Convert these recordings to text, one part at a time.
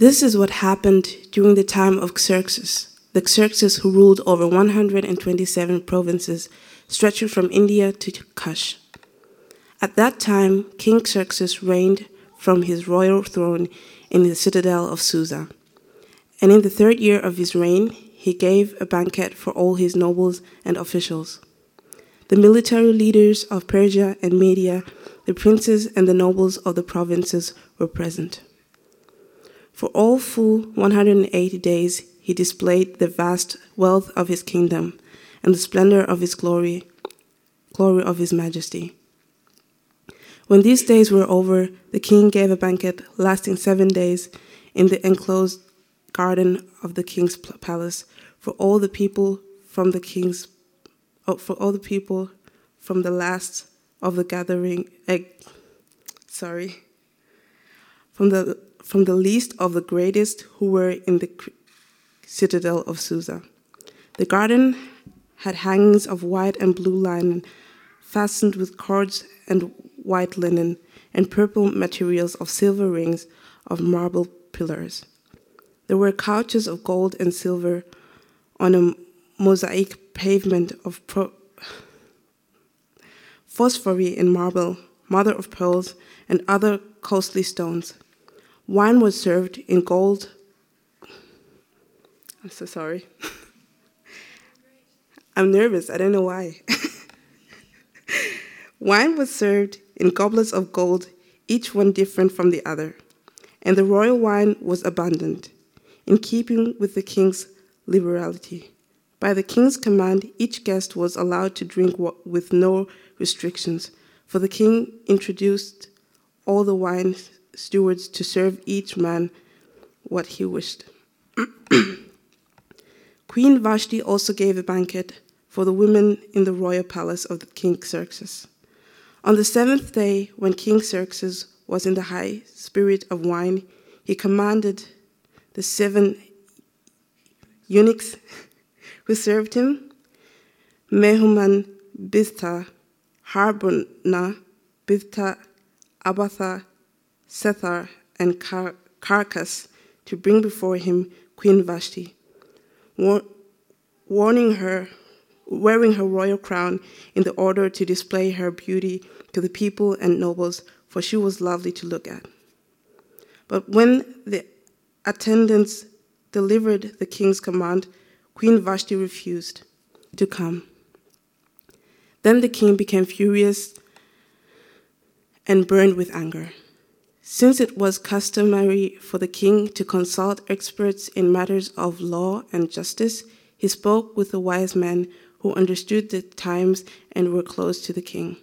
This is what happened during the time of Xerxes, the Xerxes who ruled over 127 provinces stretching from India to Kush. At that time, King Xerxes reigned from his royal throne in the citadel of Susa. And in the third year of his reign, he gave a banquet for all his nobles and officials. The military leaders of Persia and Media, the princes and the nobles of the provinces were present. For all full 180 days, he displayed the vast wealth of his kingdom and the splendor of his glory, glory of his majesty. When these days were over, the king gave a banquet lasting seven days in the enclosed garden of the king's palace for all the people from the king's oh, for all the people from the last of the gathering eh, sorry from the from the least of the greatest who were in the citadel of Susa. The garden had hangings of white and blue linen fastened with cords and white linen and purple materials of silver rings of marble pillars. There were couches of gold and silver on a mosaic pavement of phosphori in marble, mother of pearls, and other costly stones. Wine was served in gold. I'm so sorry. I'm nervous, I don't know why. Wine was served in goblets of gold, each one different from the other, and the royal wine was abundant, in keeping with the king's liberality. By the king's command, each guest was allowed to drink with no restrictions, for the king introduced all the wine stewards to serve each man what he wished. Queen Vashti also gave a banquet for the women in the royal palace of King Xerxes. On the seventh day, when King Xerxes was in the high spirit of wine, he commanded the seven eunuchs who served him Mehuman, Biztha, Harbona, Biztha, Abatha, Sethar, and Car- Karkas to bring before him Queen Vashti, war- warning her, wearing her royal crown in the order to display her beauty to the people and nobles, for she was lovely to look at. But when the attendants delivered the king's command, Queen Vashti refused to come. Then the king became furious and burned with anger. Since it was customary for the king to consult experts in matters of law and justice, he spoke with the wise men who understood the times and were close to the king.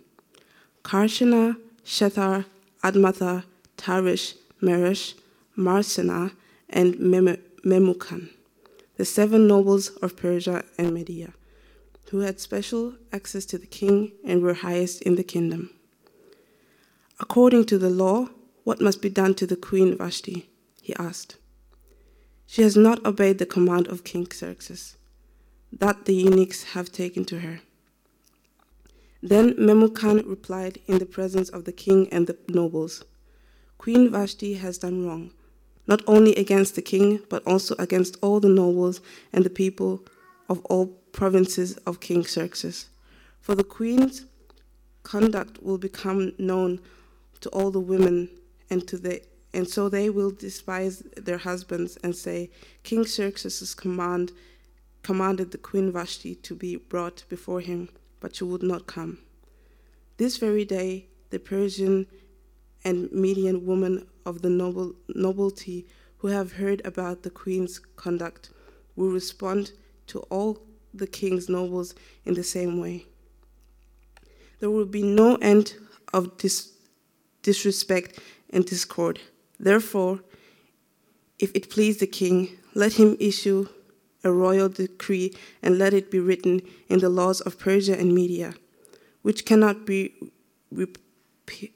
Karshana, Shethar, Admatha, Tarish, Meresh, Marsena, and Mem- Memucan, the seven nobles of Persia and Media, who had special access to the king and were highest in the kingdom. According to the law, what must be done to the queen Vashti? he asked. She has not obeyed the command of King Xerxes, that the eunuchs have taken to her. Then Memucan replied in the presence of the king and the nobles Queen Vashti has done wrong, not only against the king, but also against all the nobles and the people of all provinces of King Xerxes. For the queen's conduct will become known to all the women and to the and so they will despise their husbands and say, King Xerxes' command commanded the queen Vashti to be brought before him, but she would not come. This very day, the Persian and Median women of the noble, nobility who have heard about the queen's conduct will respond to all the king's nobles in the same way. There will be no end of dis- disrespect and discord. Therefore, if it please the king, let him issue a royal decree and let it be written in the laws of Persia and Media, which cannot be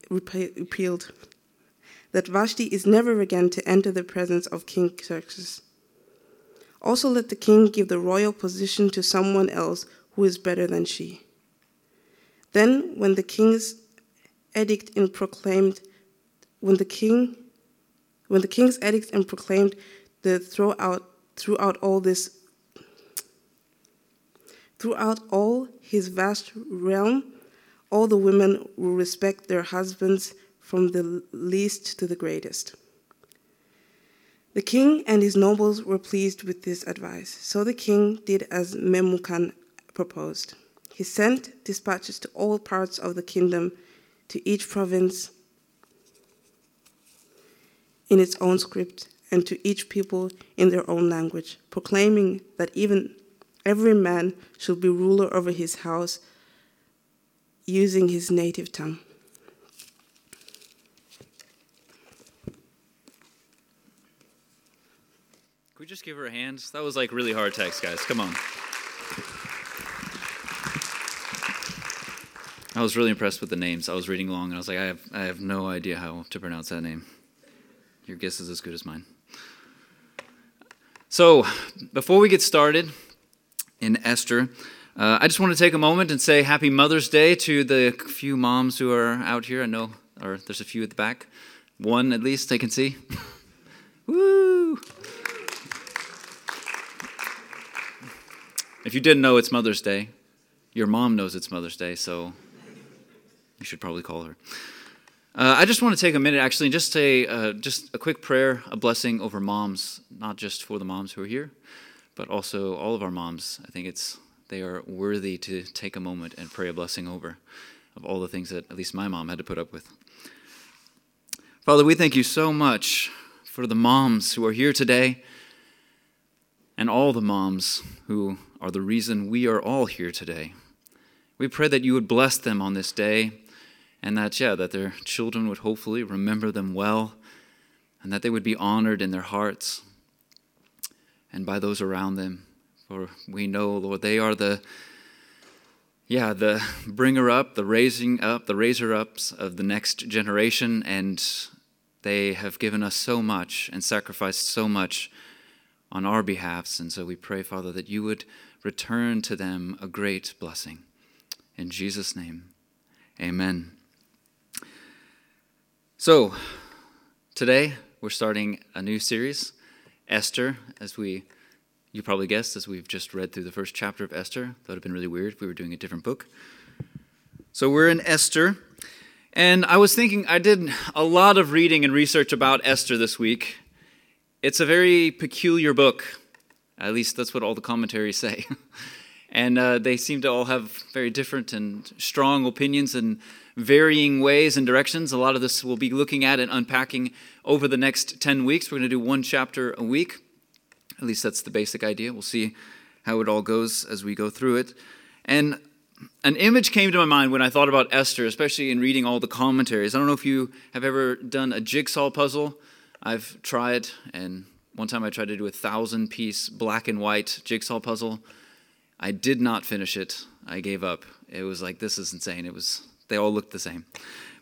repealed, that Vashti is never again to enter the presence of King Xerxes. Also, let the king give the royal position to someone else who is better than she. Then, when the king's edict in proclaimed when the king When the king's edict and proclaimed that throughout, throughout all this throughout all his vast realm, all the women will respect their husbands from the least to the greatest. The king and his nobles were pleased with this advice, so the king did as Memucan proposed. He sent dispatches to all parts of the kingdom, to each province in its own script, and to each people in their own language, proclaiming that even every man should be ruler over his house using his native tongue. Could we just give her a hand? That was like really hard text, guys. Come on. I was really impressed with the names. I was reading along and I was like, I have, I have no idea how to pronounce that name. Your guess is as good as mine. So, before we get started in Esther, uh, I just want to take a moment and say Happy Mother's Day to the few moms who are out here. I know, or there's a few at the back. One at least I can see. Woo! If you didn't know it's Mother's Day, your mom knows it's Mother's Day, so you should probably call her. Uh, I just want to take a minute, actually, and just say uh, just a quick prayer, a blessing over moms, not just for the moms who are here, but also all of our moms. I think it's they are worthy to take a moment and pray a blessing over of all the things that at least my mom had to put up with. Father, we thank you so much for the moms who are here today and all the moms who are the reason we are all here today. We pray that you would bless them on this day and that, yeah, that their children would hopefully remember them well and that they would be honored in their hearts and by those around them. For we know, Lord, they are the yeah, the bringer up, the raising up, the raiser ups of the next generation, and they have given us so much and sacrificed so much on our behalfs. And so we pray, Father, that you would return to them a great blessing. In Jesus' name, amen. So, today we're starting a new series, Esther, as we, you probably guessed, as we've just read through the first chapter of Esther. That would have been really weird if we were doing a different book. So, we're in Esther. And I was thinking, I did a lot of reading and research about Esther this week. It's a very peculiar book. At least that's what all the commentaries say. and uh, they seem to all have very different and strong opinions and varying ways and directions. A lot of this we'll be looking at and unpacking over the next 10 weeks. We're going to do one chapter a week. At least that's the basic idea. We'll see how it all goes as we go through it. And an image came to my mind when I thought about Esther, especially in reading all the commentaries. I don't know if you have ever done a jigsaw puzzle. I've tried, and one time I tried to do a thousand piece black and white jigsaw puzzle. I did not finish it. I gave up. It was like, this is insane. It was, they all looked the same.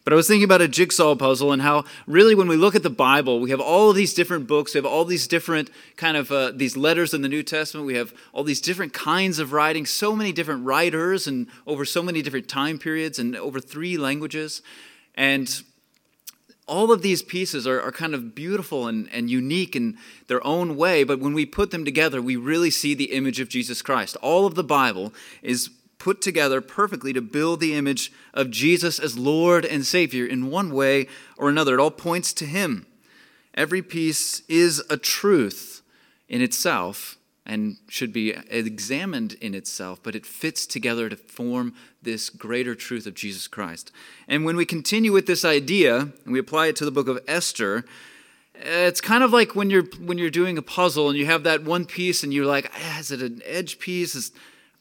But I was thinking about a jigsaw puzzle and how really when we look at the Bible, we have all of these different books, we have all these different kind of uh, these letters in the New Testament, we have all these different kinds of writing, so many different writers and over so many different time periods and over three languages. And all of these pieces are, are kind of beautiful and, and unique in their own way, but when we put them together, we really see the image of Jesus Christ. All of the Bible is put together perfectly to build the image of Jesus as Lord and Savior in one way or another. It all points to Him. Every piece is a truth in itself, and should be examined in itself, but it fits together to form this greater truth of Jesus Christ. And when we continue with this idea and we apply it to the book of Esther, it's kind of like when you're when you're doing a puzzle and you have that one piece and you're like, ah, is it an edge piece? Is,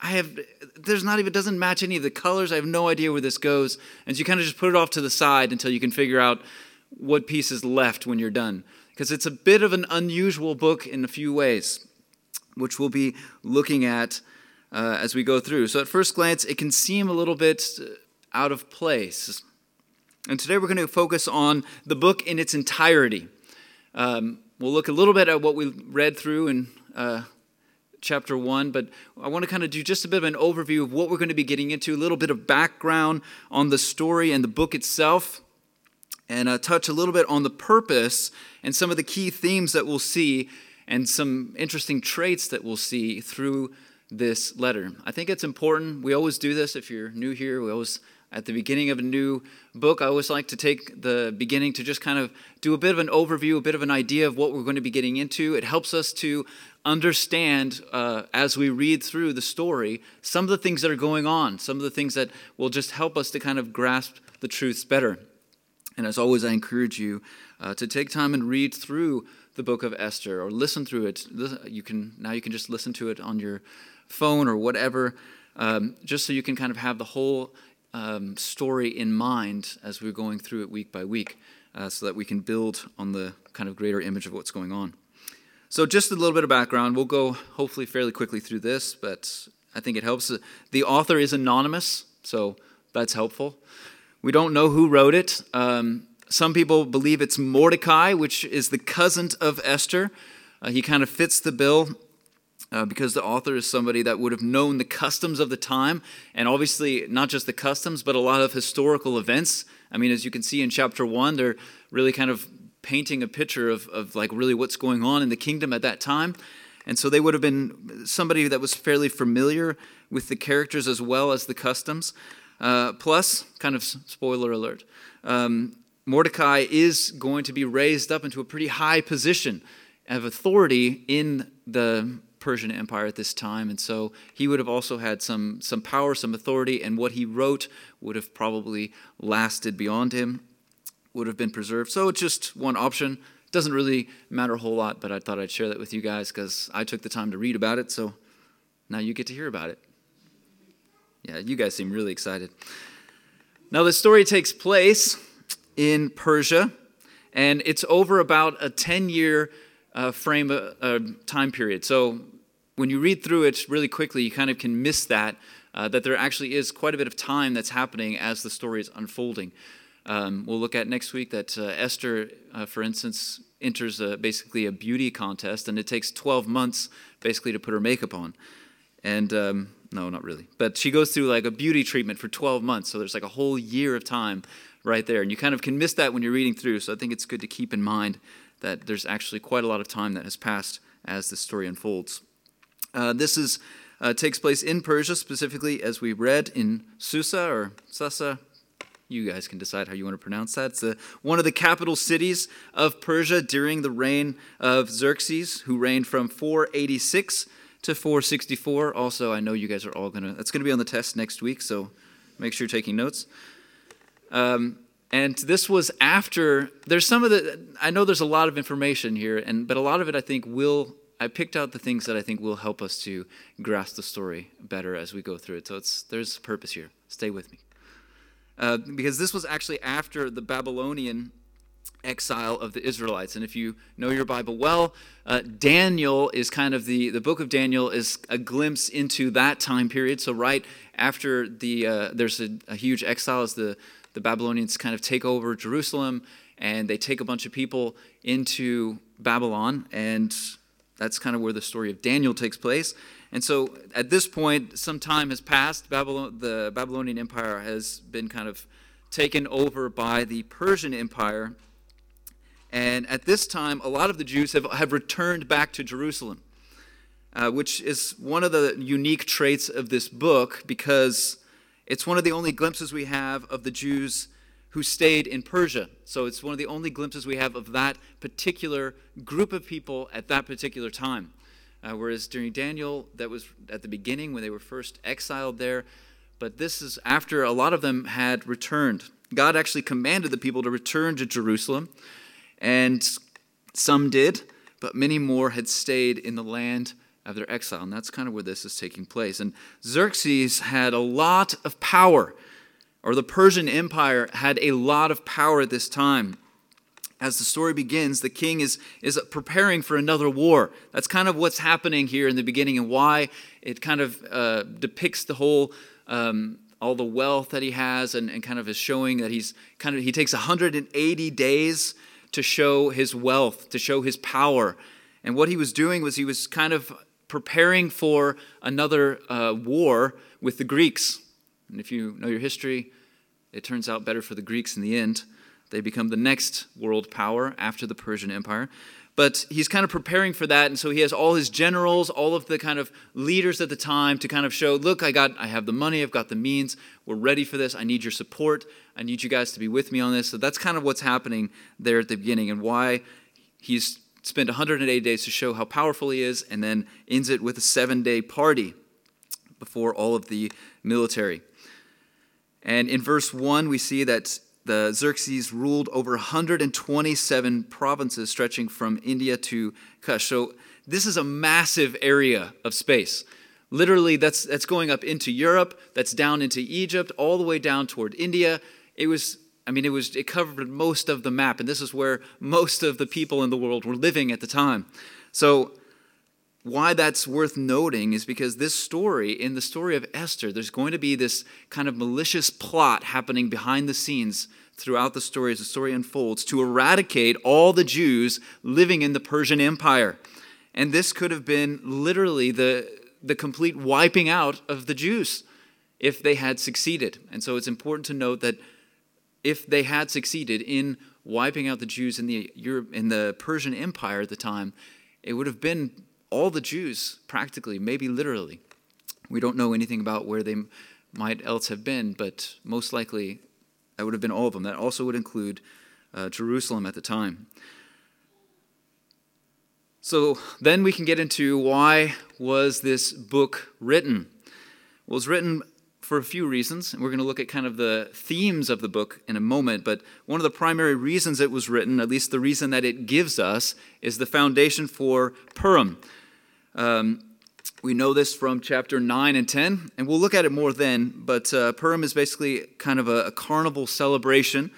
I have there's not even doesn't match any of the colors. I have no idea where this goes, and so you kind of just put it off to the side until you can figure out what piece is left when you're done. Because it's a bit of an unusual book in a few ways which we'll be looking at uh, as we go through. So, at first glance, it can seem a little bit uh, out of place. And today we're going to focus on the book in its entirety. Um, we'll look a little bit at what we read through in uh, chapter 1, but I want to kind of do just a bit of an overview of what we're going to be getting into, a little bit of background on the story and the book itself. and uh, touch a little bit on the purpose and some of the key themes that we'll see and some interesting traits that we'll see through this letter. I think it's important. We always do this if you're new here. We always, at the beginning of a new book, I always like to take the beginning to just kind of do a bit of an overview, a bit of an idea of what we're going to be getting into. It helps us to understand uh, as we read through the story some of the things that are going on, some of the things that will just help us to kind of grasp the truths better. And as always, I encourage you uh, to take time and read through the book of Esther or listen through it. You can now you can just listen to it on your phone or whatever, um, just so you can kind of have the whole um, story in mind as we're going through it week by week, uh, so that we can build on the kind of greater image of what's going on. So, just a little bit of background. We'll go hopefully fairly quickly through this, but I think it helps. The author is anonymous, so that's helpful. We don't know who wrote it. Um, some people believe it's Mordecai, which is the cousin of Esther. Uh, he kind of fits the bill uh, because the author is somebody that would have known the customs of the time, and obviously not just the customs, but a lot of historical events. I mean, as you can see in chapter one, they're really kind of painting a picture of, of like really what's going on in the kingdom at that time. And so they would have been somebody that was fairly familiar with the characters as well as the customs. Uh, plus, kind of spoiler alert, um, Mordecai is going to be raised up into a pretty high position of authority in the Persian Empire at this time, and so he would have also had some some power, some authority, and what he wrote would have probably lasted beyond him, would have been preserved. So it's just one option. Doesn't really matter a whole lot, but I thought I'd share that with you guys because I took the time to read about it. So now you get to hear about it. Yeah, you guys seem really excited. Now the story takes place in Persia, and it's over about a 10 year uh, frame uh, uh, time period. So when you read through it really quickly, you kind of can miss that, uh, that there actually is quite a bit of time that's happening as the story is unfolding. Um, we'll look at next week that uh, Esther, for instance, enters a, basically a beauty contest, and it takes 12 months basically to put her makeup on. And um, no, not really. But she goes through like a beauty treatment for 12 months, so there's like a whole year of time right there. And you kind of can miss that when you're reading through. So I think it's good to keep in mind that there's actually quite a lot of time that has passed as this story unfolds. Uh, this is uh, takes place in Persia, specifically as we read in Susa or Susa. You guys can decide how you want to pronounce that. It's one of the capital cities of Persia during the reign of Xerxes, who reigned from 486 to 464. Also, I know you guys are all going to, that's going to be on the test next week, so make sure you're taking notes. Um, and this was after there's some of the I know there's a lot of information here, and but a lot of it I think will I picked out the things that I think will help us to grasp the story better as we go through it. So it's there's purpose here. Stay with me, uh, because this was actually after the Babylonian exile of the Israelites. And if you know your Bible well, uh, Daniel is kind of the, the book of Daniel is a glimpse into that time period. So, right after the, uh, there's a, a, huge exile as the the Babylonians kind of take over Jerusalem and they take a bunch of people into Babylon. And that's kind of where the story of Daniel takes place. And so at this point, some time has passed. Babylon, the Babylonian Empire has been kind of taken over by the Persian Empire. And at this time, a lot of the Jews have, have returned back to Jerusalem, uh, which is one of the unique traits of this book because it's one of the only glimpses we have of the Jews who stayed in Persia. So it's one of the only glimpses we have of that particular group of people at that particular time. Uh, whereas during Daniel, that was at the beginning when they were first exiled there. But this is after a lot of them had returned. God actually commanded the people to return to Jerusalem, and some did, but many more had stayed in the land their exile. And that's kind of where this is taking place. And Xerxes had a lot of power, or the Persian Empire had a lot of power at this time. As the story begins, the king is, is preparing for another war. That's kind of what's happening here in the beginning and why it kind of uh, depicts the whole. Um, all the wealth that he has and, and kind of is showing that he's kind of he takes 180 days to show his wealth to show his power and what he was doing was he was kind of preparing for another uh, war with the Greeks. And if you know your history, it turns out better for the Greeks in the end. They become the next world power after the Persian Empire. But he's kind of preparing for that, and so he has all his generals, all of the kind of leaders at the time to kind of show, look, I got I have the money, I've got the means, we're ready for this. I need your support. I need you guys to be with me on this. So that's kind of what's happening there at the beginning and why he's spent 180 days to show how powerful he is, and then ends it with a seven day party before all of the military. And in verse 1, we see that the Xerxes ruled over 127 provinces stretching from India to Kush. So this is a massive area of space. Literally, that's, that's going up into Europe, that's down into Egypt, all the way down toward India. It was, I mean, it was it covered most of the map, and this is where most of the people in the world were living at the time. So why that's worth noting is because this story, in the story of Esther, there's going to be this kind of malicious plot happening behind the scenes throughout the story as the story unfolds to eradicate all the Jews living in the Persian Empire. And this could have been literally the, the complete wiping out of the Jews if they had succeeded. And so it's important to note that if they had succeeded in wiping out the Jews in the, Europe, in the Persian Empire at the time, it would have been all the Jews, practically, maybe literally. We don't know anything about where they might else have been, but most likely that would have been all of them. That also would include uh, Jerusalem at the time. So then we can get into why was this book written? Well, it was written for a few reasons, and we're going to look at kind of the themes of the book in a moment. But one of the primary reasons it was written, at least the reason that it gives us, is the foundation for Purim. Um, we know this from chapter 9 and 10, and we'll look at it more then. But uh, Purim is basically kind of a, a carnival celebration,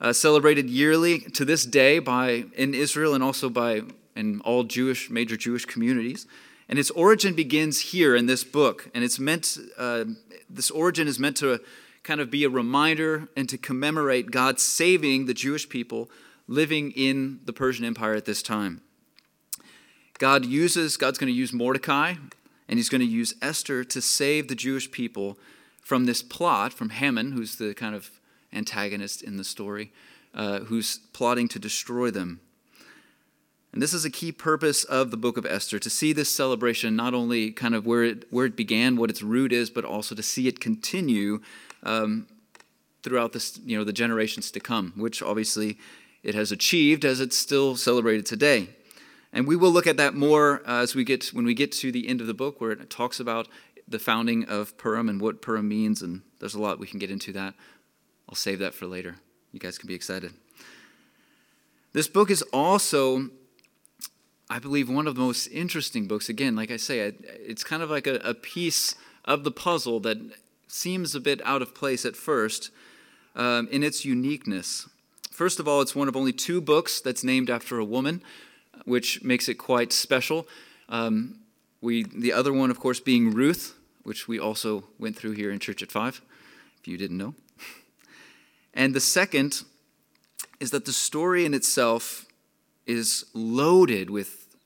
uh, celebrated yearly to this day by in Israel and also by in all Jewish major Jewish communities. And its origin begins here in this book, and it's meant. Uh, this origin is meant to kind of be a reminder and to commemorate God saving the Jewish people living in the Persian Empire at this time. God uses, God's going to use Mordecai and he's going to use Esther to save the Jewish people from this plot from Haman, who's the kind of antagonist in the story, uh, who's plotting to destroy them. And this is a key purpose of the book of Esther to see this celebration not only kind of where it, where it began, what its root is, but also to see it continue um, throughout this, you know, the generations to come, which obviously it has achieved as it's still celebrated today. And we will look at that more uh, as we get when we get to the end of the book where it talks about the founding of Purim and what Purim means and there's a lot we can get into that. I'll save that for later. You guys can be excited. This book is also I believe one of the most interesting books. Again, like I say, it's kind of like a, a piece of the puzzle that seems a bit out of place at first um, in its uniqueness. First of all, it's one of only two books that's named after a woman which makes it quite special. Um, we, the other one, of course, being Ruth, which we also went through here in Church at Five, if you didn't know. And the second is that the story in itself is loaded with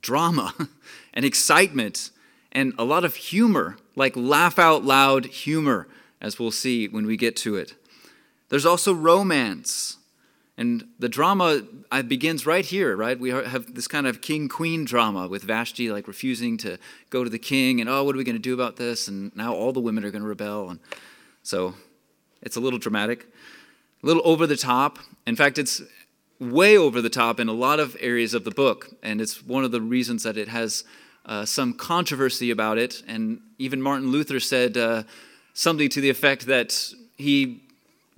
drama and excitement and a lot of humor, like laugh out loud humor, as we'll see when we get to it. There's also romance and the drama uh, begins right here, right? We have this kind of king queen drama with Vashti like refusing to go to the king, and oh, what are we going to do about this? And now all the women are going to rebel. And so it's a little dramatic, a little over the top. In fact, it's way over the top in a lot of areas of the book, and it's one of the reasons that it has uh, some controversy about it. And even Martin Luther said uh, something to the effect that he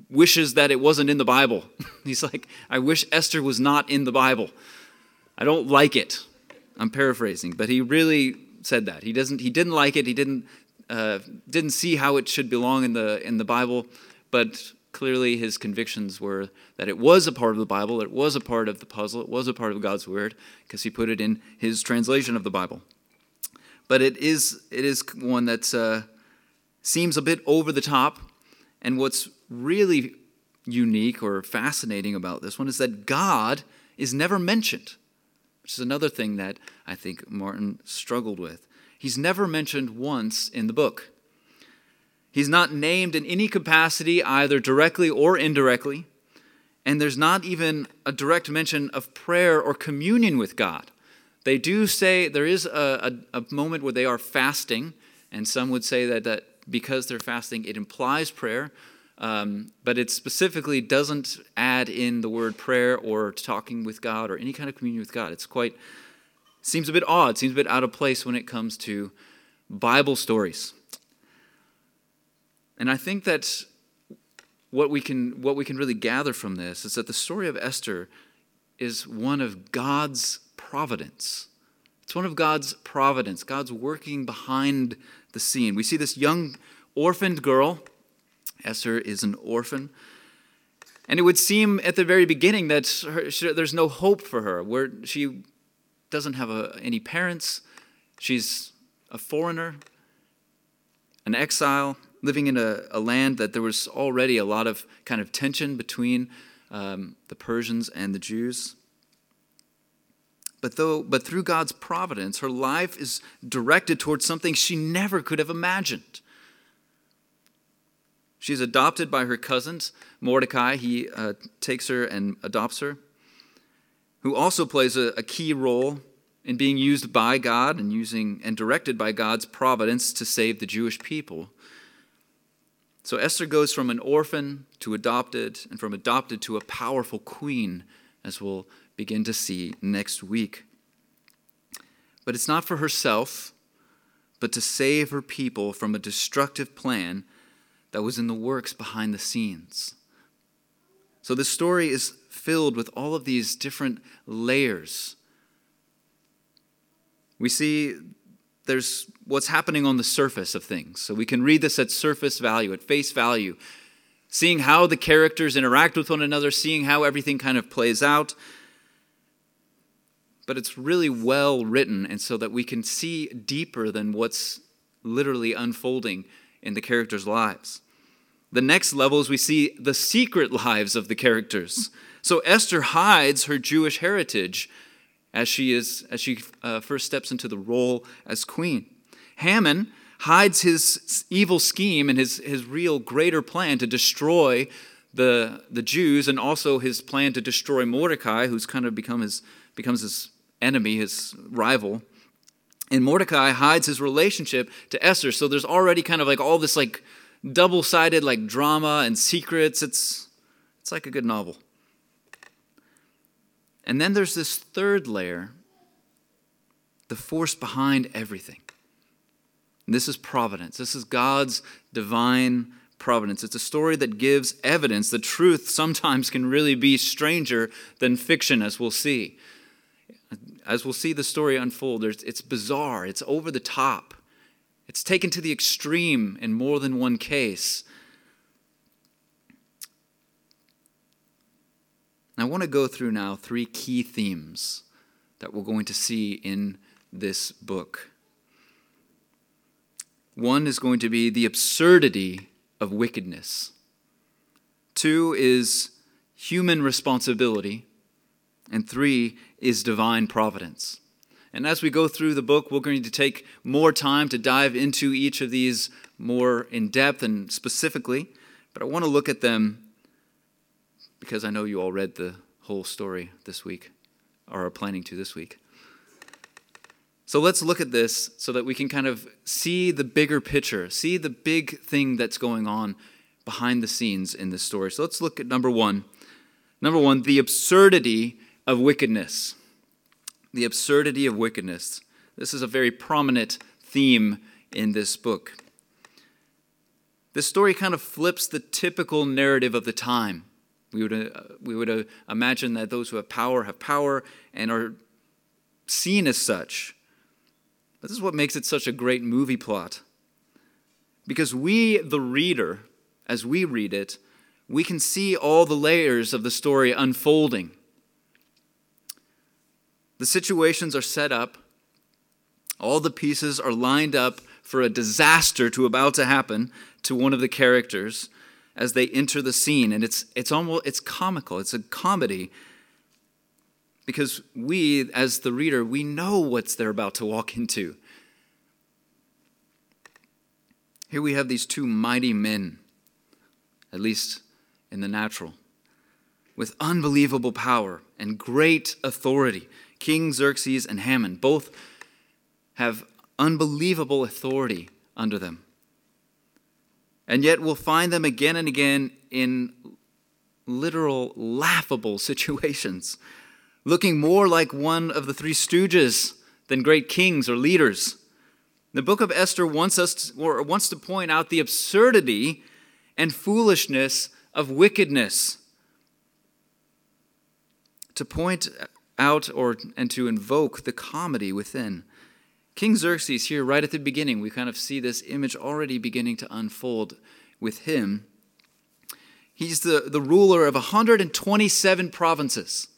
wishes that it wasn't in the Bible. He's like, I wish Esther was not in the Bible. I don't like it. I'm paraphrasing, but he really said that. He doesn't. He didn't like it. He didn't uh, didn't see how it should belong in the in the Bible. But clearly, his convictions were that it was a part of the Bible. It was a part of the puzzle. It was a part of God's word because he put it in his translation of the Bible. But it is it is one that uh, seems a bit over the top. And what's really unique or fascinating about this one is that God is never mentioned, which is another thing that I think Martin struggled with. He's never mentioned once in the book. He's not named in any capacity, either directly or indirectly. And there's not even a direct mention of prayer or communion with God. They do say there is a, a, a moment where they are fasting, and some would say that, that because they're fasting, it implies prayer, um, but it specifically doesn't add in the word prayer or talking with God or any kind of communion with God. It's quite, seems a bit odd, seems a bit out of place when it comes to Bible stories. And I think that what we can what we can really gather from this is that the story of Esther is one of God's providence. It's one of God's providence, God's working behind the scene. We see this young orphaned girl. Esther is an orphan. And it would seem at the very beginning that her, she, there's no hope for her, where she doesn't have a, any parents. She's a foreigner, an exile living in a, a land that there was already a lot of kind of tension between um, the Persians and the Jews. But, though, but through God's providence, her life is directed towards something she never could have imagined. She's adopted by her cousins. Mordecai, he uh, takes her and adopts her, who also plays a, a key role in being used by God and using and directed by God's providence to save the Jewish people. So Esther goes from an orphan to adopted, and from adopted to a powerful queen, as we'll begin to see next week. But it's not for herself, but to save her people from a destructive plan that was in the works behind the scenes. So the story is filled with all of these different layers. We see there's what's happening on the surface of things. So we can read this at surface value, at face value, seeing how the characters interact with one another, seeing how everything kind of plays out. But it's really well written, and so that we can see deeper than what's literally unfolding in the characters' lives. The next level is we see the secret lives of the characters. So Esther hides her Jewish heritage as she is as she uh, first steps into the role as queen. Haman hides his evil scheme and his, his real greater plan to destroy the, the Jews and also his plan to destroy Mordecai, who's kind of become his, becomes his enemy, his rival. And Mordecai hides his relationship to Esther. So there's already kind of like all this like double-sided like drama and secrets. It's it's like a good novel. And then there's this third layer the force behind everything. And this is providence. This is God's divine providence. It's a story that gives evidence The truth sometimes can really be stranger than fiction, as we'll see. As we'll see the story unfold, it's bizarre, it's over the top, it's taken to the extreme in more than one case. I want to go through now three key themes that we're going to see in this book. One is going to be the absurdity of wickedness. Two is human responsibility. And three is divine providence. And as we go through the book, we're going to take more time to dive into each of these more in depth and specifically. But I want to look at them because I know you all read the whole story this week, or are planning to this week. So let's look at this so that we can kind of see the bigger picture, see the big thing that's going on behind the scenes in this story. So let's look at number one. Number one, the absurdity of wickedness. The absurdity of wickedness. This is a very prominent theme in this book. This story kind of flips the typical narrative of the time. We would, uh, we would uh, imagine that those who have power have power and are seen as such. But this is what makes it such a great movie plot. Because we, the reader, as we read it, we can see all the layers of the story unfolding. The situations are set up, all the pieces are lined up for a disaster to about to happen to one of the characters as they enter the scene and it's it's almost it's comical it's a comedy because we as the reader we know what's they're about to walk into here we have these two mighty men at least in the natural with unbelievable power and great authority. King Xerxes and Haman both have unbelievable authority under them. And yet we'll find them again and again in literal laughable situations, looking more like one of the three stooges than great kings or leaders. The book of Esther wants us to, or wants to point out the absurdity and foolishness of wickedness. To point out or and to invoke the comedy within. King Xerxes here right at the beginning, we kind of see this image already beginning to unfold with him. He's the, the ruler of 127 provinces.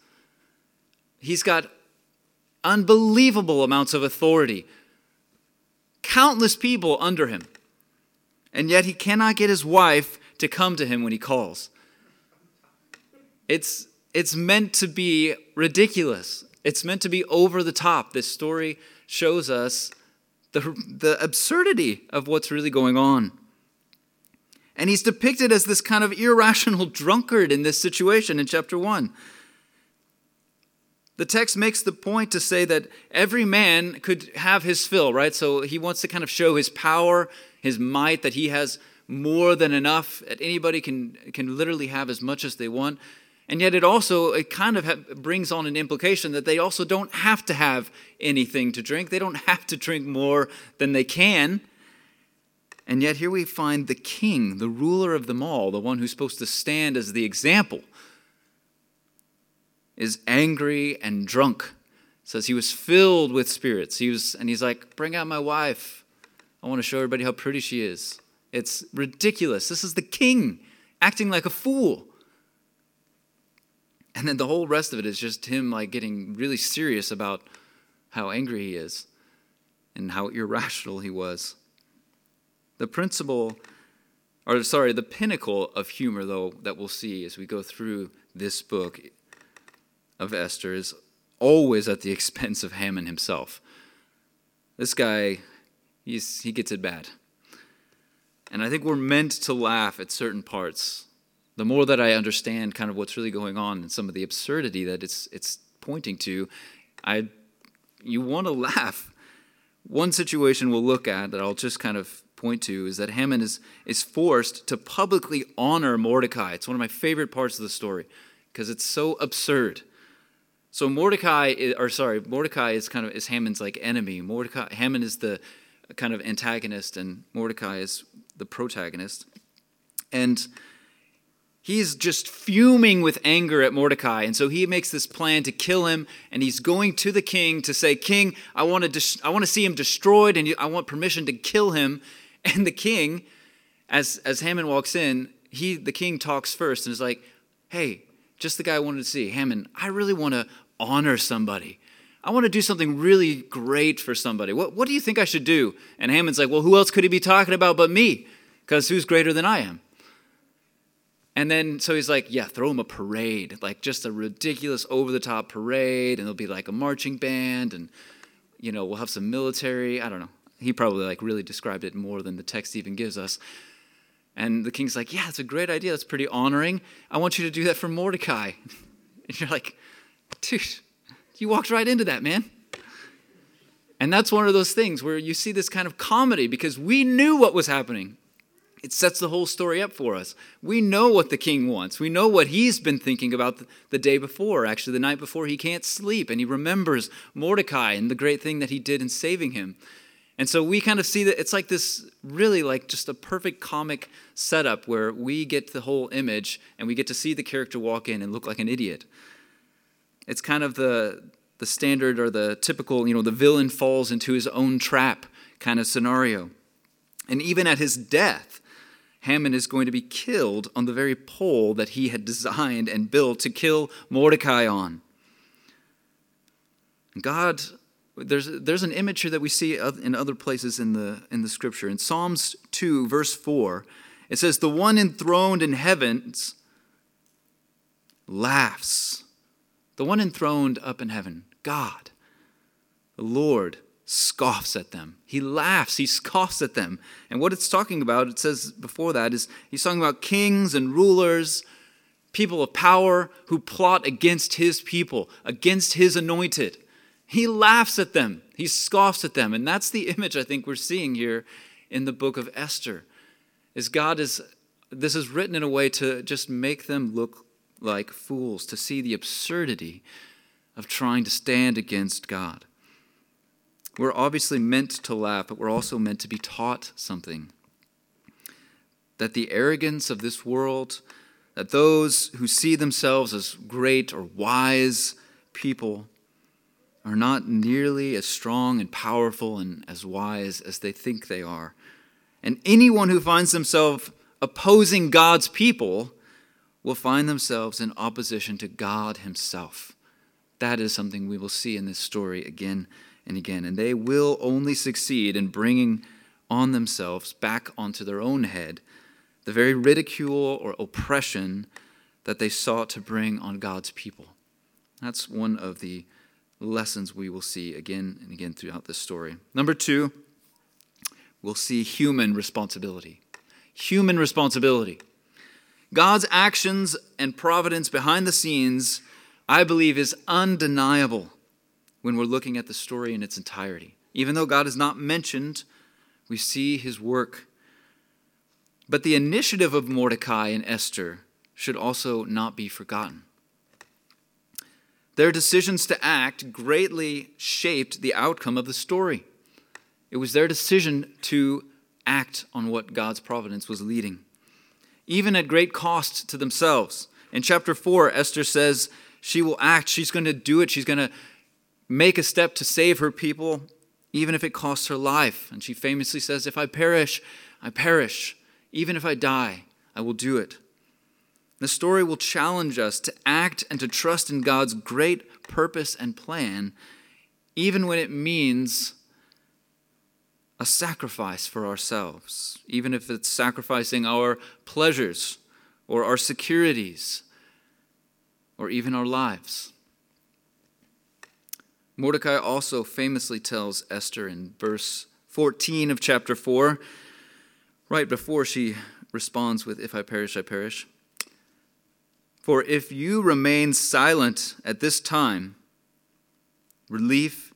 He's got unbelievable amounts of authority, countless people under him. And yet he cannot get his wife to come to him when he calls. It's, it's meant to be ridiculous. It's meant to be over the top. This story shows us the, the absurdity of what's really going on. And he's depicted as this kind of irrational drunkard in this situation in chapter 1. The text makes the point to say that every man could have his fill, right? So he wants to kind of show his power, his might, that he has more than enough, that anybody can, can literally have as much as they want. And yet it also it kind of brings on an implication that they also don't have to have anything to drink. They don't have to drink more than they can. And yet here we find the king, the ruler of them all, the one who's supposed to stand as the example, is angry and drunk. It says he was filled with spirits. He was and he's like, "Bring out my wife. I want to show everybody how pretty she is." It's ridiculous. This is the king acting like a fool. And then the whole rest of it is just him like getting really serious about how angry he is and how irrational he was. The principle, or sorry, the pinnacle of humor, though, that we'll see as we go through this book of Esther is always at the expense of Haman himself. This guy, he's, he gets it bad. And I think we're meant to laugh at certain parts the more that I understand kind of what's really going on and some of the absurdity that it's it's pointing to, I you want to laugh. One situation we'll look at that I'll just kind of point to is that Haman is is forced to publicly honor Mordecai. It's one of my favorite parts of the story because it's so absurd. So Mordecai, is, or sorry, Mordecai is kind of is Haman's like enemy. Mordecai, Haman is the kind of antagonist, and Mordecai is the protagonist. And he's just fuming with anger at Mordecai. And so he makes this plan to kill him. And he's going to the king to say, King, I want to, dis- I want to see him destroyed and I want permission to kill him. And the king, as, as Haman walks in, he, the king talks first and is like, Hey, just the guy I wanted to see. Haman, I really want to honor somebody. I want to do something really great for somebody. What, what do you think I should do? And Haman's like, Well, who else could he be talking about but me? Because who's greater than I am? And then, so he's like, yeah, throw him a parade, like just a ridiculous over the top parade, and there'll be like a marching band, and, you know, we'll have some military. I don't know. He probably like really described it more than the text even gives us. And the king's like, yeah, that's a great idea. That's pretty honoring. I want you to do that for Mordecai. And you're like, dude, you walked right into that, man. And that's one of those things where you see this kind of comedy because we knew what was happening. It sets the whole story up for us. We know what the king wants. We know what he's been thinking about the day before, actually, the night before. He can't sleep, and he remembers Mordecai and the great thing that he did in saving him. And so we kind of see that it's like this really like just a perfect comic setup where we get the whole image and we get to see the character walk in and look like an idiot. It's kind of the the standard or the typical, you know, the villain falls into his own trap kind of scenario. And even at his death, Haman is going to be killed on the very pole that he had designed and built to kill Mordecai on. God, there's, there's an image here that we see in other places in the, in the scripture. In Psalms 2, verse 4, it says, The one enthroned in heavens laughs. The one enthroned up in heaven, God, the Lord, scoffs at them. He laughs, he scoffs at them. And what it's talking about, it says before that, is he's talking about kings and rulers, people of power who plot against his people, against his anointed. He laughs at them, he scoffs at them. And that's the image I think we're seeing here in the book of Esther. Is God is this is written in a way to just make them look like fools, to see the absurdity of trying to stand against God. We're obviously meant to laugh, but we're also meant to be taught something. That the arrogance of this world, that those who see themselves as great or wise people are not nearly as strong and powerful and as wise as they think they are. And anyone who finds themselves opposing God's people will find themselves in opposition to God Himself. That is something we will see in this story again and again. And they will only succeed in bringing on themselves, back onto their own head, the very ridicule or oppression that they sought to bring on God's people. That's one of the lessons we will see again and again throughout this story. Number two, we'll see human responsibility. Human responsibility. God's actions and providence behind the scenes, I believe, is undeniable when we're looking at the story in its entirety. Even though God is not mentioned, we see his work. But the initiative of Mordecai and Esther should also not be forgotten. Their decisions to act greatly shaped the outcome of the story. It was their decision to act on what God's providence was leading, even at great cost to themselves. In chapter 4, Esther says she will act, she's going to do it, she's going to make a step to save her people, even if it costs her life. And she famously says, If I perish, I perish. Even if I die, I will do it. The story will challenge us to act and to trust in God's great purpose and plan, even when it means a sacrifice for ourselves, even if it's sacrificing our pleasures or our securities or even our lives. Mordecai also famously tells Esther in verse 14 of chapter 4, right before she responds with, If I perish, I perish. For if you remain silent at this time, relief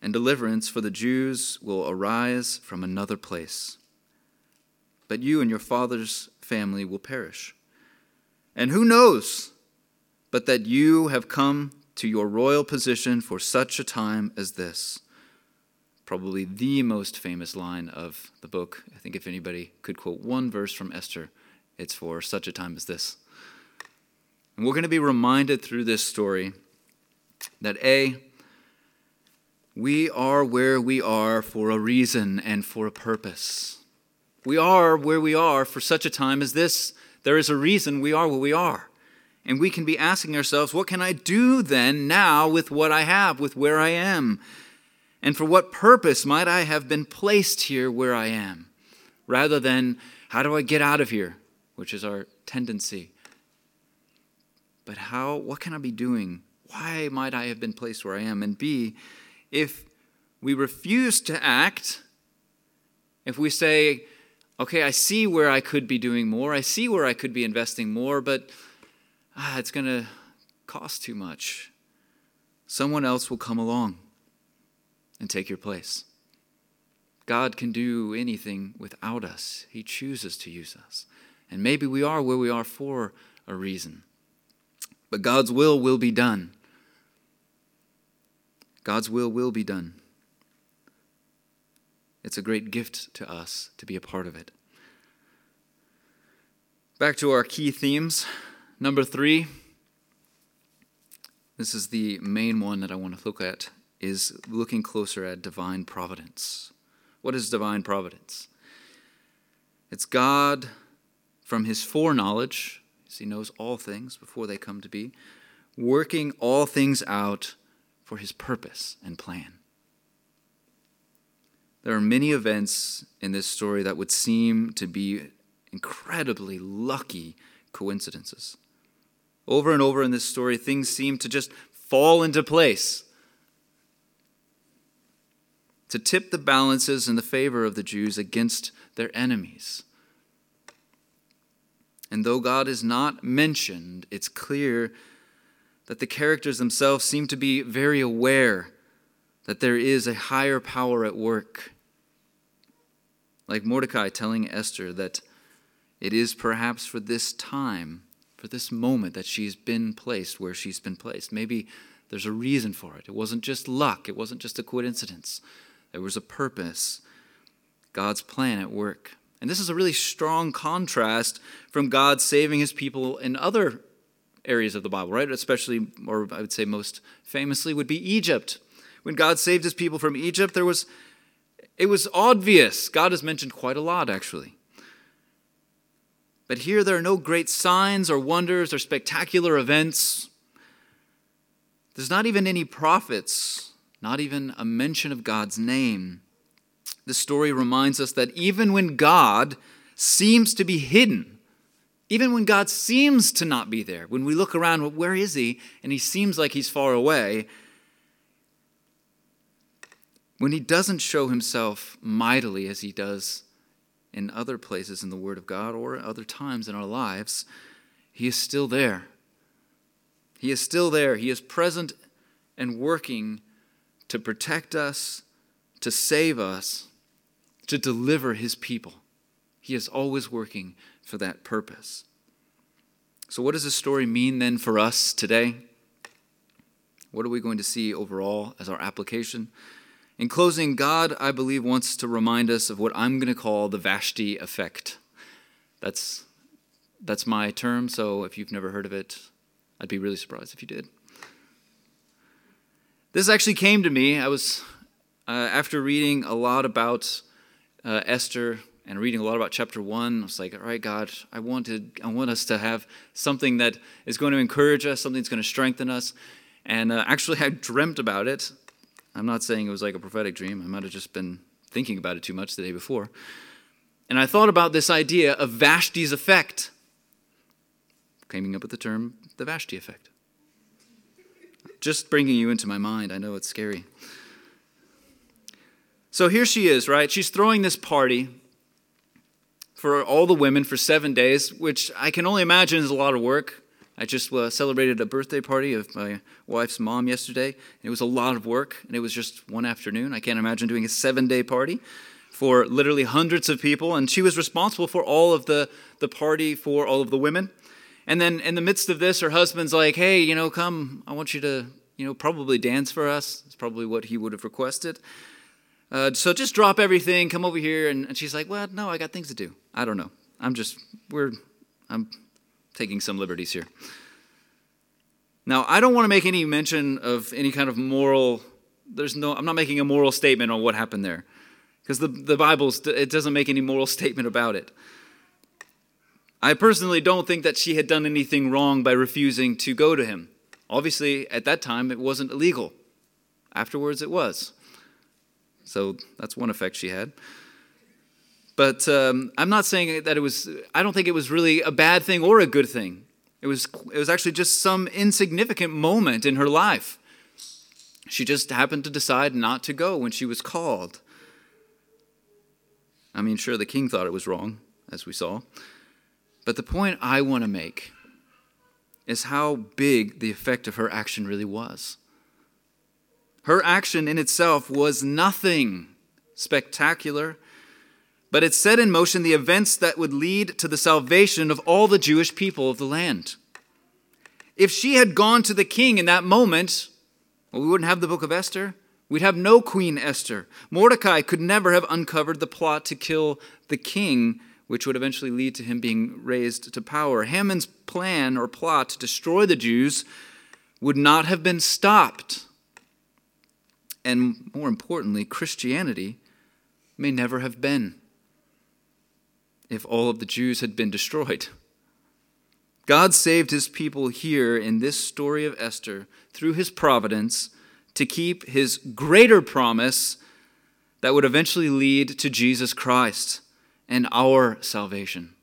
and deliverance for the Jews will arise from another place. But you and your father's family will perish. And who knows but that you have come to your royal position for such a time as this? Probably the most famous line of the book. I think if anybody could quote one verse from Esther, it's for such a time as this. And we're going to be reminded through this story that A, we are where we are for a reason and for a purpose. We are where we are for such a time as this. There is a reason we are where we are. And we can be asking ourselves, what can I do then now with what I have, with where I am? And for what purpose might I have been placed here where I am? Rather than, how do I get out of here, which is our tendency but how, what can I be doing? Why might I have been placed where I am? And B, if we refuse to act, if we say, okay, I see where I could be doing more, I see where I could be investing more, but ah, it's going to cost too much, someone else will come along and take your place. God can do anything without us. He chooses to use us. And maybe we are where we are for a reason. But God's will will be done. God's will will be done. It's a great gift to us to be a part of it. Back to our key themes. Number three, this is the main one that I want to look at, is looking closer at divine providence. What is divine providence? It's God, from his foreknowledge, he knows all things before they come to be, working all things out for his purpose and plan. There are many events in this story that would seem to be incredibly lucky coincidences. Over and over in this story, things seem to just fall into place to tip the balances in the favor of the Jews against their enemies. And though God is not mentioned, it's clear that the characters themselves seem to be very aware that there is a higher power at work. Like Mordecai telling Esther that it is perhaps for this time, for this moment, that she's been placed where she's been placed. Maybe there's a reason for it. It wasn't just luck, it wasn't just a coincidence. There was a purpose, God's plan at work. And this is a really strong contrast from God saving his people in other areas of the Bible, right? Especially, or I would say most famously, would be Egypt. When God saved his people from Egypt, there was it was obvious. God is mentioned quite a lot, actually. But here there are no great signs or wonders or spectacular events. There's not even any prophets, not even a mention of God's name. The story reminds us that even when God seems to be hidden, even when God seems to not be there, when we look around, where is he? And he seems like he's far away. When he doesn't show himself mightily as he does in other places in the Word of God or other times in our lives, he is still there. He is still there. He is present and working to protect us, to save us, to deliver his people. He is always working for that purpose. So, what does this story mean then for us today? What are we going to see overall as our application? In closing, God, I believe, wants to remind us of what I'm going to call the Vashti effect. That's, that's my term, so if you've never heard of it, I'd be really surprised if you did. This actually came to me. I was, uh, after reading a lot about uh, Esther and reading a lot about chapter one, I was like, all right, God, I wanted, I want us to have something that is going to encourage us, something that's going to strengthen us. And uh, actually, I dreamt about it. I'm not saying it was like a prophetic dream. I might have just been thinking about it too much the day before. And I thought about this idea of Vashti's effect, coming up with the term the Vashti effect. Just bringing you into my mind. I know it's scary. So here she is, right? She's throwing this party for all the women for seven days, which I can only imagine is a lot of work. I just uh, celebrated a birthday party of my wife's mom yesterday, and it was a lot of work, and it was just one afternoon. I can't imagine doing a seven day party for literally hundreds of people, and she was responsible for all of the, the party for all of the women. And then in the midst of this, her husband's like, hey, you know, come, I want you to, you know, probably dance for us. It's probably what he would have requested. Uh, so just drop everything, come over here. And, and she's like, well, no, I got things to do. I don't know. I'm just, we're, I'm taking some liberties here. Now, I don't want to make any mention of any kind of moral, there's no, I'm not making a moral statement on what happened there. Because the, the Bible, it doesn't make any moral statement about it. I personally don't think that she had done anything wrong by refusing to go to him. Obviously, at that time, it wasn't illegal. Afterwards, it was. So that's one effect she had. But um, I'm not saying that it was, I don't think it was really a bad thing or a good thing. It was, it was actually just some insignificant moment in her life. She just happened to decide not to go when she was called. I mean, sure, the king thought it was wrong, as we saw. But the point I want to make is how big the effect of her action really was. Her action in itself was nothing spectacular, but it set in motion the events that would lead to the salvation of all the Jewish people of the land. If she had gone to the king in that moment, well, we wouldn't have the book of Esther. We'd have no Queen Esther. Mordecai could never have uncovered the plot to kill the king, which would eventually lead to him being raised to power. Haman's plan or plot to destroy the Jews would not have been stopped and more importantly, Christianity may never have been if all of the Jews had been destroyed. God saved his people here in this story of Esther through his providence to keep his greater promise that would eventually lead to Jesus Christ and our salvation.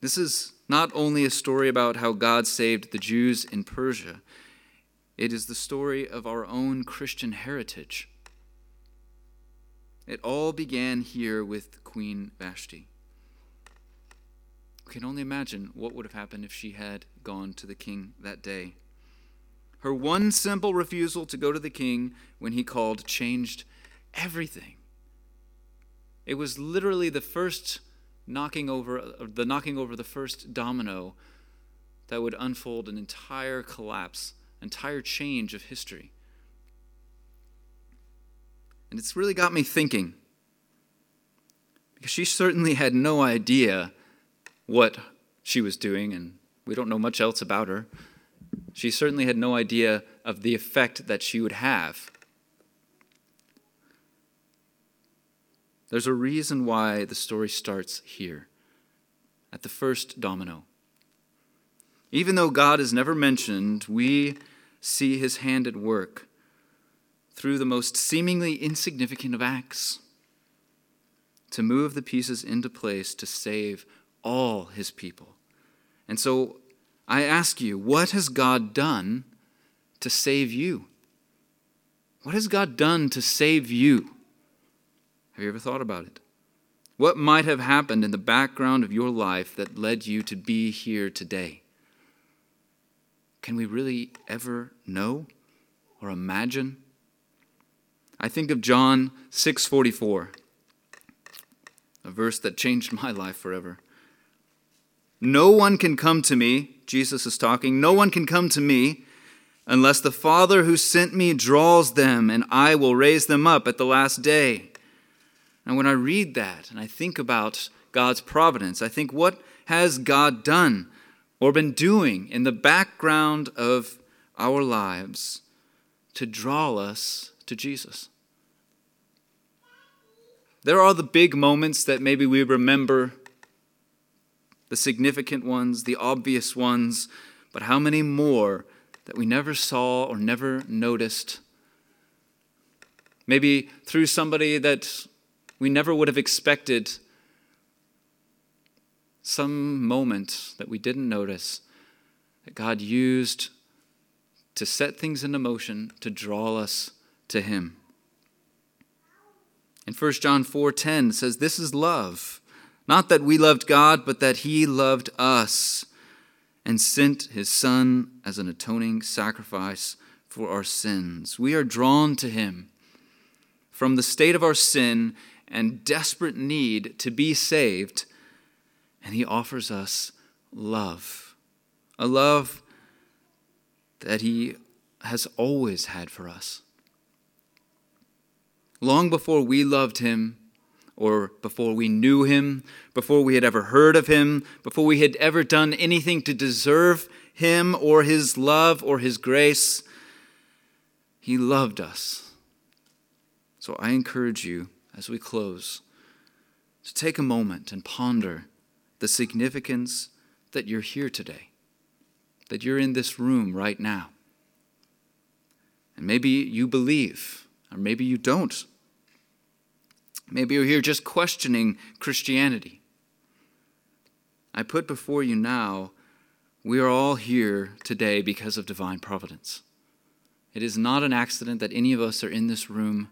This is not only a story about how God saved the Jews in Persia, it is the story of our own Christian heritage. It all began here with Queen Vashti. We can only imagine what would have happened if she had gone to the king that day. Her one simple refusal to go to the king when he called changed everything. It was literally the first knocking over the knocking over the first domino that would unfold an entire collapse, entire change of history. And it's really got me thinking. Because she certainly had no idea what she was doing, and we don't know much else about her. She certainly had no idea of the effect that she would have. There's a reason why the story starts here, at the first domino. Even though God is never mentioned, we see his hand at work through the most seemingly insignificant of acts to move the pieces into place to save all his people. And so I ask you, what has God done to save you? What has God done to save you? Have you ever thought about it? What might have happened in the background of your life that led you to be here today? Can we really ever know or imagine? I think of John 6:44, a verse that changed my life forever. No one can come to me, Jesus is talking, no one can come to me unless the Father who sent me draws them, and I will raise them up at the last day. And when I read that and I think about God's providence, I think, what has God done or been doing in the background of our lives to draw us to Jesus? There are the big moments that maybe we remember, the significant ones, the obvious ones, but how many more that we never saw or never noticed? Maybe through somebody that we never would have expected some moment that we didn't notice that God used to set things into motion to draw us to him. And 1 John 4:10 says this is love, not that we loved God, but that he loved us and sent his son as an atoning sacrifice for our sins. We are drawn to him from the state of our sin and desperate need to be saved, and He offers us love. A love that He has always had for us. Long before we loved Him, or before we knew Him, before we had ever heard of Him, before we had ever done anything to deserve Him or His love or His grace, He loved us. So I encourage you as we close to take a moment and ponder the significance that you're here today, that you're in this room right now. And maybe you believe, or maybe you don't. Maybe you're here just questioning Christianity. I put before you now, we are all here today because of divine providence. It is not an accident that any of us are in this room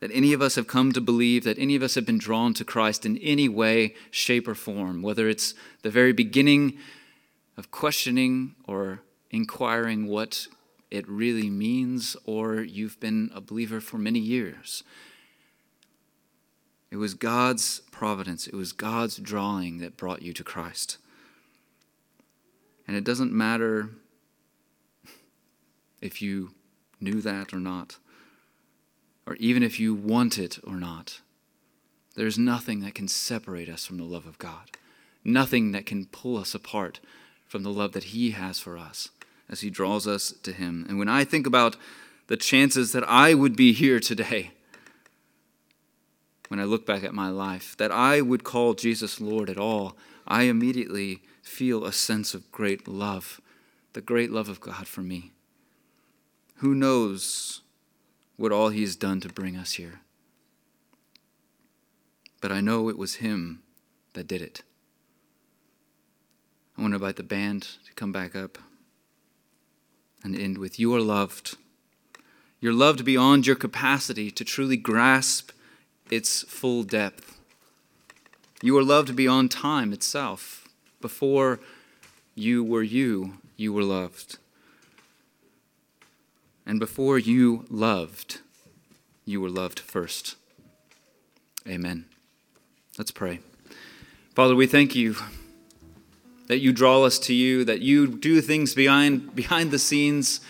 that any of us have come to believe, that any of us have been drawn to Christ in any way, shape, or form, whether it's the very beginning of questioning or inquiring what it really means, or you've been a believer for many years. It was God's providence, it was God's drawing that brought you to Christ. And it doesn't matter if you knew that or not or even if you want it or not. There's nothing that can separate us from the love of God, nothing that can pull us apart from the love that He has for us as He draws us to Him. And when I think about the chances that I would be here today, when I look back at my life, that I would call Jesus Lord at all, I immediately feel a sense of great love, the great love of God for me. Who knows what all He has done to bring us here. But I know it was Him that did it. I want to invite the band to come back up and end with You are loved. You're loved beyond your capacity to truly grasp its full depth. You are loved beyond time itself. Before you were you, you were loved. And before you loved, you were loved first. Amen. Let's pray. Father, we thank you that you draw us to you, that you do things behind, behind the scenes